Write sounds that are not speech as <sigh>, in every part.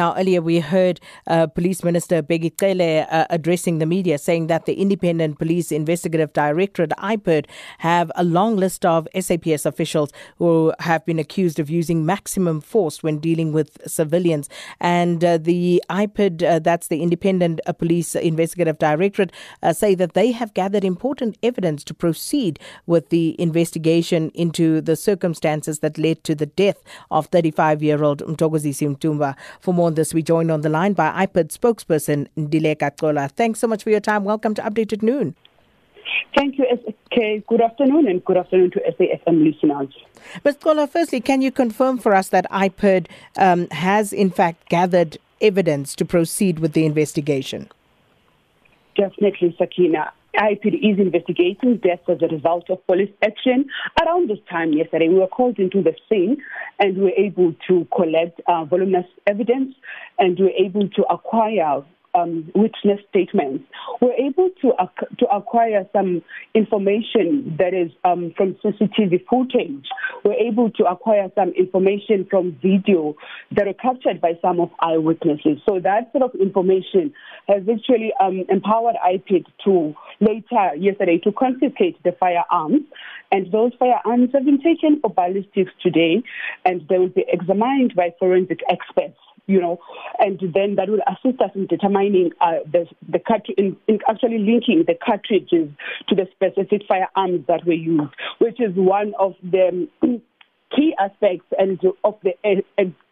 Now, earlier we heard uh, Police Minister Bheki Cele uh, addressing the media saying that the Independent Police Investigative Directorate, IPID, have a long list of SAPS officials who have been accused of using maximum force when dealing with civilians. And uh, the IPID, uh, that's the Independent uh, Police Investigative Directorate, uh, say that they have gathered important evidence to proceed with the investigation into the circumstances that led to the death of 35 year old Mthokozisi Ntumba. For more on this, we joined on the line by IPID spokesperson Ndileka Cola. Thanks so much for your time. Welcome to Update at Noon. Thank you, SK. Good afternoon, and good afternoon to SAFM listeners. Ms. Cola, firstly, can you confirm for us that IPID um, has in fact gathered evidence to proceed with the investigation? Definitely, Sakina. IPD is investigating deaths as a result of police action. Around this time yesterday, we were called into the scene and we were able to collect uh, voluminous evidence and we were able to acquire um, witness statements, we're able to ac- to acquire some information that is um, from CCTV footage. We're able to acquire some information from video that are captured by some of eyewitnesses. So that sort of information has actually um, empowered IPID to later yesterday to confiscate the firearms. And those firearms have been taken for ballistics today, and they will be examined by forensic experts you know, and then that will assist us in determining uh, the, the cart- in, in actually linking the cartridges to the specific firearms that were used, which is one of the <clears throat> key aspects and of the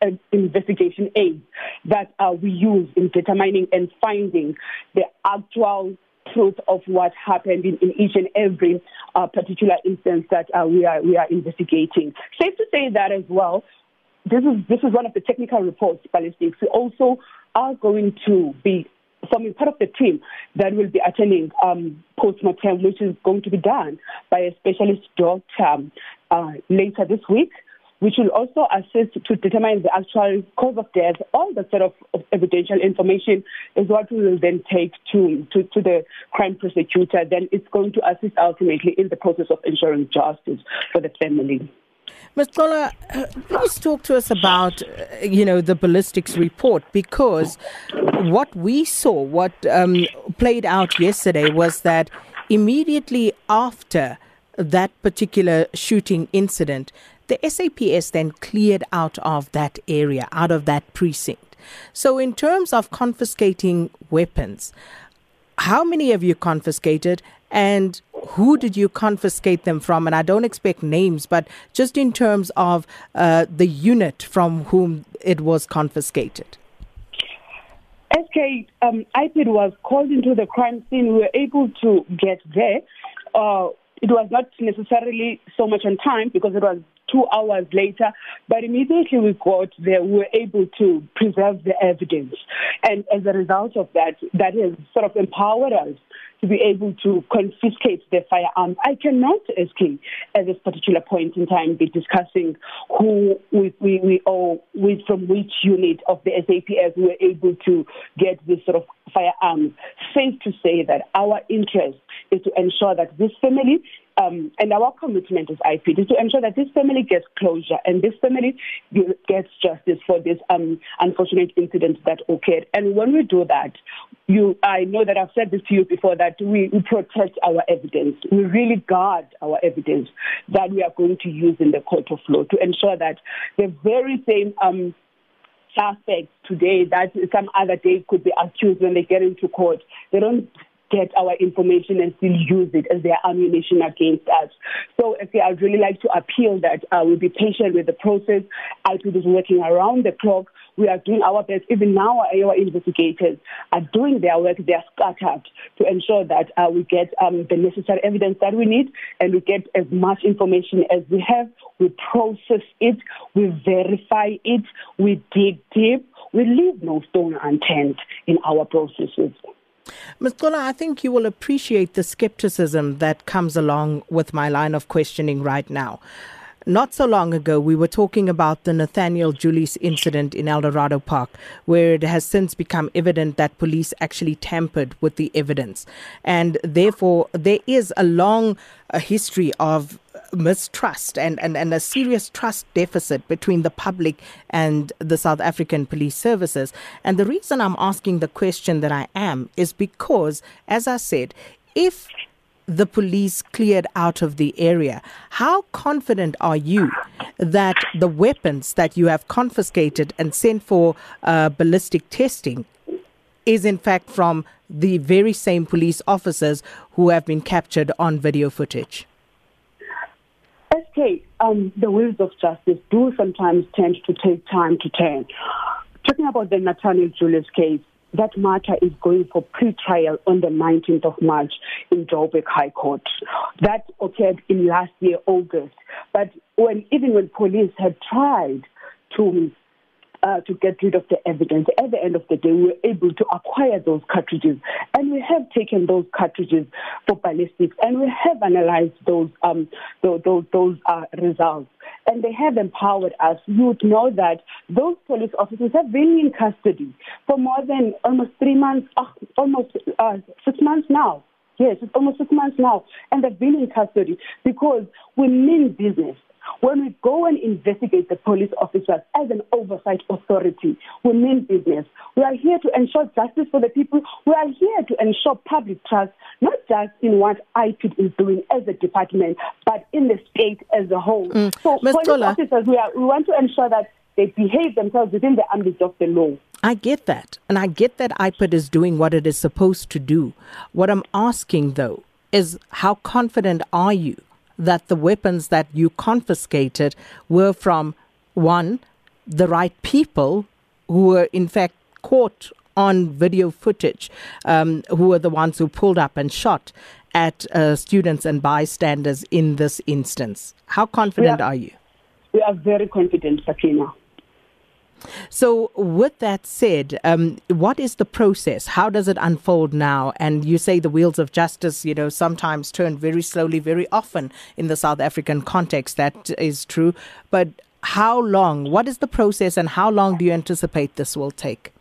uh, investigation aids that uh, we use in determining and finding the actual truth of what happened in, in each and every uh, particular instance that uh, we are we are investigating. Safe to say that as well, this is this is one of the technical reports, ballistics. We also are going to be forming part of the team that will be attending um, post-mortem, which is going to be done by a specialist doctor uh, later this week, which will also assist to determine the actual cause of death. All the sort of, of evidential information is what we will then take to, to, to the crime prosecutor. Then it's going to assist ultimately in the process of ensuring justice for the family. Ms. Cola, uh, please talk to us about, uh, you know, the ballistics report because what we saw, what um, played out yesterday was that immediately after that particular shooting incident, the SAPS then cleared out of that area, out of that precinct. So, in terms of confiscating weapons, how many have you confiscated and who did you confiscate them from? And I don't expect names, but just in terms of uh, the unit from whom it was confiscated. SK, um, IPID was called into the crime scene. We were able to get there. Uh, it was not necessarily so much on time because it was two hours later, but immediately we got there, we were able to preserve the evidence. And as a result of that, that has sort of empowered us to be able to confiscate the firearms. I cannot, SK, at this particular point in time, be discussing who we, we, we or with, from which unit of the SAPS we were able to get this sort of firearms. Safe to say that our interest is to ensure that this family um, and our commitment as IPD is to ensure that this family gets closure and this family gets justice for this um, unfortunate incident that occurred. And when we do that, you, I know that I've said this to you before that we, we protect our evidence. We really guard our evidence that we are going to use in the court of law to ensure that the very same um, suspects today that some other day could be accused when they get into court, they don't get our information and still use it as their ammunition against us. So okay, I'd really like to appeal that uh, we'll be patient with the process. IPID is working around the clock. We are doing our best. Even now, our investigators are doing their work. They are scattered to ensure that uh, we get um, the necessary evidence that we need and we get as much information as we have. We process it, we verify it, we dig deep, we leave no stone unturned in our processes. Ms. Cola, I think you will appreciate the skepticism that comes along with my line of questioning right now. Not so long ago, we were talking about the Nathaniel Julius incident in Eldorado Park, where it has since become evident that police actually tampered with the evidence. And therefore, there is a long uh, history of mistrust and, and, and a serious trust deficit between the public and the South African police services. And the reason I'm asking the question that I am is because, as I said, if the police cleared out of the area, how confident are you that the weapons that you have confiscated and sent for uh, ballistic testing is in fact from the very same police officers who have been captured on video footage? SK, um, the wheels of justice do sometimes tend to take time to turn. Talking about the Nathaniel Julius case, that matter is going for pre-trial on the 19th of March in Joburg High Court. That occurred in last year, August. But when even when police had tried to uh, to get rid of the evidence. At the end of the day, we were able to acquire those cartridges, and we have taken those cartridges for ballistics, and we have analyzed those um, those those, those uh, results. And they have empowered us. You would know that those police officers have been in custody for more than almost three months, uh, almost uh, six months now. Yes, it's almost six months now, and they've been in custody because we mean business. When we go and investigate the police officers as an oversight authority, we mean business. We are here to ensure justice for the people. We are here to ensure public trust, not just in what IPID is doing as a department, but in the state as a whole. Mm. So, Ms. police Tola. officers, we, are, we want to ensure that they behave themselves within the ambit of the law. I get that. And I get that IPID is doing what it is supposed to do. What I'm asking, though, is how confident are you that the weapons that you confiscated were from one, the right people who were in fact caught on video footage, um, who were the ones who pulled up and shot at uh, students and bystanders in this instance. How confident are, are you? We are very confident, Sakina. So, with that said, um, what is the process? How does it unfold now? And you say the wheels of justice, you know, sometimes turn very slowly, very often in the South African context. That is true. But how long? What is the process, and how long do you anticipate this will take?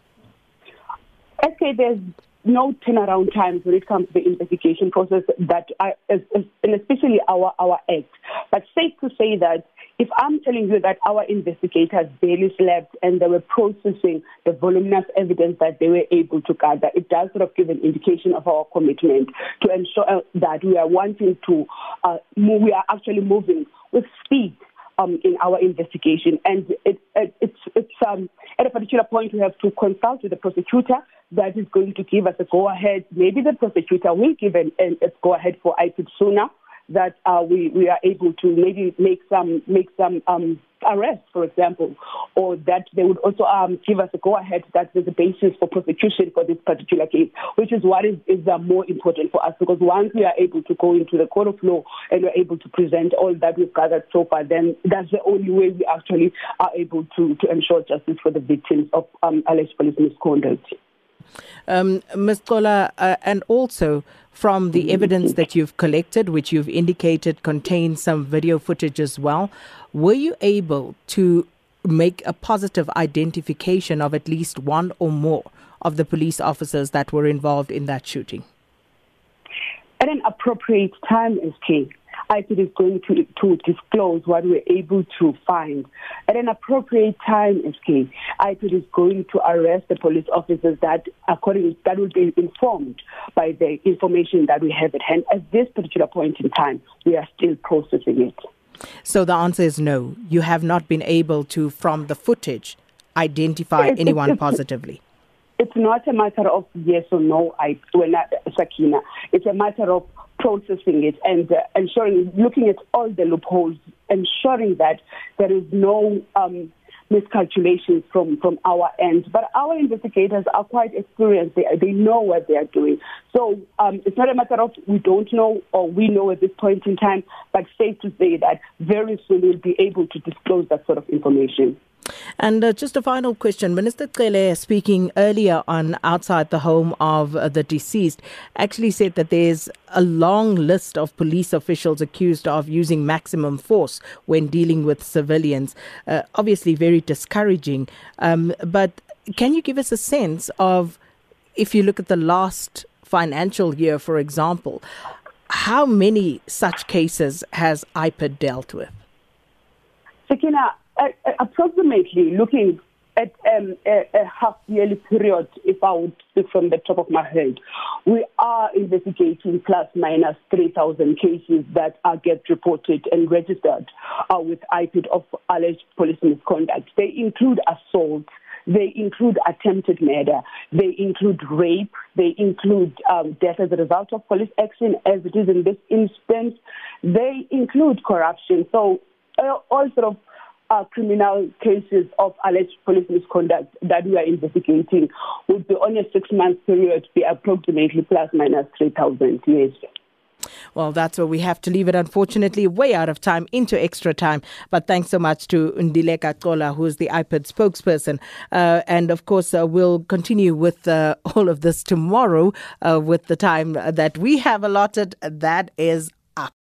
Okay, there's no turnaround times when it comes to the investigation process that I, and especially our our act. But safe to say that if I'm telling you that our investigators barely slept and they were processing the voluminous evidence that they were able to gather, it does sort of give an indication of our commitment to ensure that we are wanting to uh, move, we are actually moving with speed um, in our investigation. And it, it, it's, it's um, at a particular point we have to consult with the prosecutor that is going to give us a go ahead. Maybe the prosecutor will give an, an, a go ahead for IPID sooner that uh, we, we are able to maybe make some make some um, arrests, for example, or that they would also um, give us a go ahead that there's a basis for prosecution for this particular case, which is what is, is uh, more important for us because once we are able to go into the court of law and we're able to present all that we've gathered so far, then that's the only way we actually are able to, to ensure justice for the victims of um, alleged police misconduct. Um, Ms. Cola, uh, and also from the evidence that you've collected, which you've indicated contains some video footage as well, were you able to make a positive identification of at least one or more of the police officers that were involved in that shooting? At an appropriate time is key. Is going to, to disclose what we're able to find. At an appropriate time, SK, IPID is going to arrest the police officers that, according that will be informed by the information that we have at hand. At this particular point in time, we are still processing it. So the answer is no. You have not been able to, from the footage, identify it's, anyone it's, positively. It's not a matter of yes or no, I, when I, Sakina. It's a matter of processing it and uh, ensuring, looking at all the loopholes, ensuring that there is no um, miscalculations from, from our end. But our investigators are quite experienced. They, they know what they are doing. So um, it's not a matter of we don't know or we know at this point in time, but safe to say that very soon we'll be able to disclose that sort of information. And uh, just a final question. Minister Cele, speaking earlier on outside the home of uh, the deceased, actually said that there's a long list of police officials accused of using maximum force when dealing with civilians. Uh, obviously, very discouraging. Um, but can you give us a sense of, if you look at the last financial year, for example, how many such cases has IPID dealt with? Sakina, uh, approximately looking at um, a, a half yearly period, if I would speak from the top of my head, we are investigating plus minus 3,000 cases that are get reported and registered uh, with IPID of alleged police misconduct. They include assault. They include attempted murder. They include rape. They include um, death as a result of police action, as it is in this instance. They include corruption. So, uh, all sort of uh, criminal cases of alleged police misconduct that we are investigating would be on a six month period be approximately plus minus 3,000 years. Well, that's where we have to leave it, unfortunately, way out of time into extra time. But thanks so much to Ndileka Cola, who is the IPID spokesperson. Uh, and of course, uh, we'll continue with uh, <laughs> all of this tomorrow uh, with the time that we have allotted. That is